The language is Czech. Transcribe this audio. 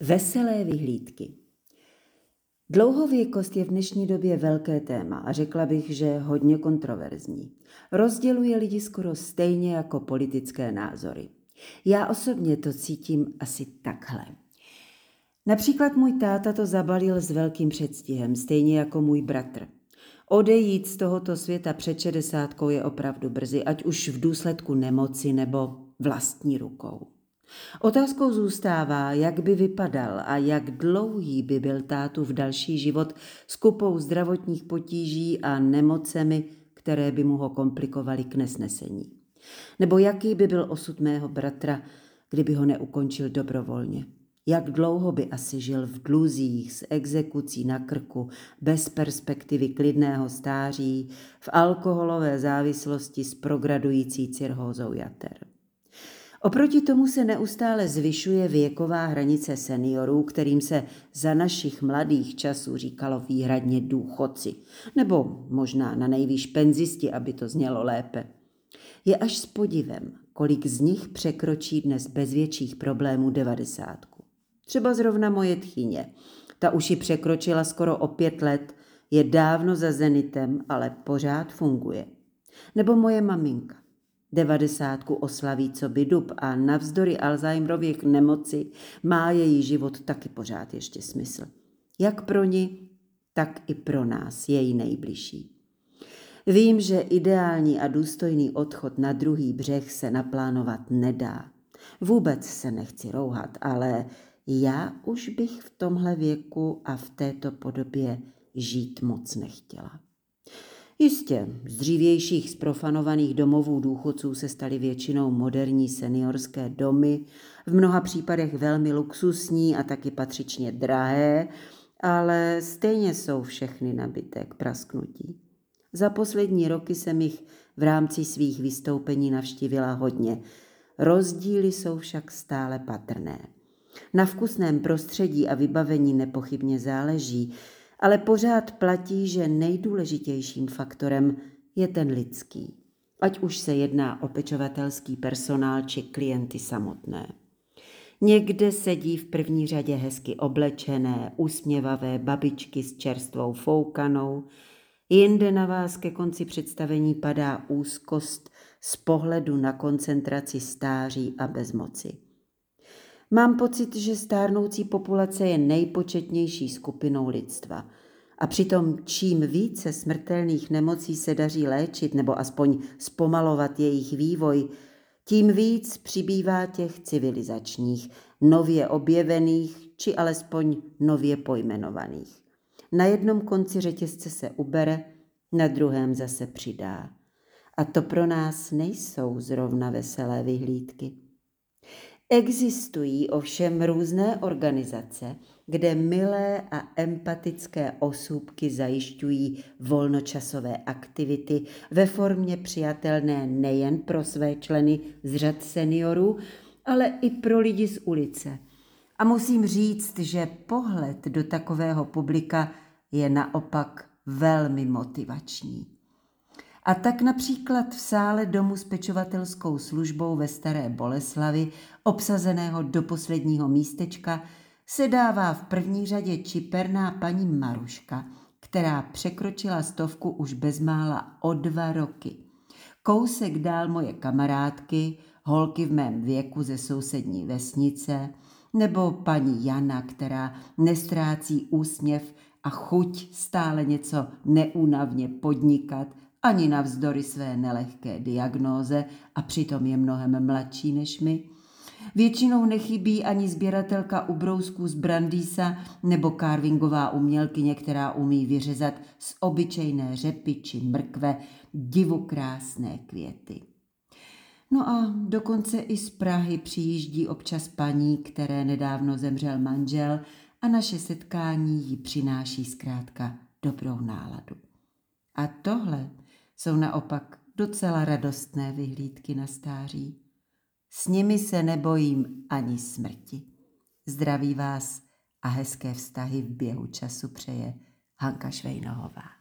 Veselé vyhlídky. Dlouhověkost je v dnešní době velké téma a řekla bych, že hodně kontroverzní. Rozděluje lidi skoro stejně jako politické názory. Já osobně to cítím asi takhle. Například můj táta to zabalil s velkým předstihem, stejně jako můj bratr. Odejít z tohoto světa před šedesátkou je opravdu brzy, ať už v důsledku nemoci nebo vlastní rukou. Otázkou zůstává, jak by vypadal a jak dlouhý by byl tátu v další život s kupou zdravotních potíží a nemocemi, které by mu ho komplikovaly k nesnesení. Nebo jaký by byl osud mého bratra, kdyby ho neukončil dobrovolně. Jak dlouho by asi žil v dluzích, s exekucí na krku, bez perspektivy klidného stáří, v alkoholové závislosti s progradující cirhózou jater. Oproti tomu se neustále zvyšuje věková hranice seniorů, kterým se za našich mladých časů říkalo výhradně důchodci, nebo možná na nejvýš penzisti, aby to znělo lépe. Je až s podivem, kolik z nich překročí dnes bez větších problémů devadesátku. Třeba zrovna moje tchyně. Ta už ji překročila skoro o pět let, je dávno za zenitem, ale pořád funguje. Nebo moje maminka devadesátku oslaví co by dub a navzdory Alzheimerově nemoci má její život taky pořád ještě smysl. Jak pro ní, tak i pro nás, její nejbližší. Vím, že ideální a důstojný odchod na druhý břeh se naplánovat nedá. Vůbec se nechci rouhat, ale já už bych v tomhle věku a v této podobě žít moc nechtěla. Jistě, z dřívějších zprofanovaných domovů důchodců se staly většinou moderní seniorské domy, v mnoha případech velmi luxusní a taky patřičně drahé, ale stejně jsou všechny nabité k prasknutí. Za poslední roky jsem jich v rámci svých vystoupení navštívila hodně. Rozdíly jsou však stále patrné. Na vkusném prostředí a vybavení nepochybně záleží, ale pořád platí, že nejdůležitějším faktorem je ten lidský. Ať už se jedná o pečovatelský personál či klienty samotné. Někde sedí v první řadě hezky oblečené, usměvavé babičky s čerstvou foukanou, jinde na vás ke konci představení padá úzkost z pohledu na koncentraci stáří a bezmoci. Mám pocit, že stárnoucí populace je nejpočetnější skupinou lidstva. A přitom čím více smrtelných nemocí se daří léčit nebo aspoň zpomalovat jejich vývoj, tím víc přibývá těch civilizačních, nově objevených či alespoň nově pojmenovaných. Na jednom konci řetězce se ubere, na druhém zase přidá. A to pro nás nejsou zrovna veselé vyhlídky. Existují ovšem různé organizace, kde milé a empatické osůbky zajišťují volnočasové aktivity ve formě přijatelné nejen pro své členy z řad seniorů, ale i pro lidi z ulice. A musím říct, že pohled do takového publika je naopak velmi motivační. A tak například v sále domu s pečovatelskou službou ve Staré Boleslavi, obsazeného do posledního místečka, se dává v první řadě čiperná paní Maruška, která překročila stovku už bezmála o dva roky. Kousek dál moje kamarádky, holky v mém věku ze sousední vesnice, nebo paní Jana, která nestrácí úsměv a chuť stále něco neúnavně podnikat, ani navzdory své nelehké diagnóze a přitom je mnohem mladší než my. Většinou nechybí ani sběratelka ubrousků z Brandýsa nebo carvingová umělkyně, která umí vyřezat z obyčejné řepy či mrkve divokrásné květy. No a dokonce i z Prahy přijíždí občas paní, které nedávno zemřel manžel a naše setkání jí přináší zkrátka dobrou náladu. A tohle jsou naopak docela radostné vyhlídky na stáří. S nimi se nebojím ani smrti. Zdraví vás a hezké vztahy v běhu času přeje Hanka Švejnohová.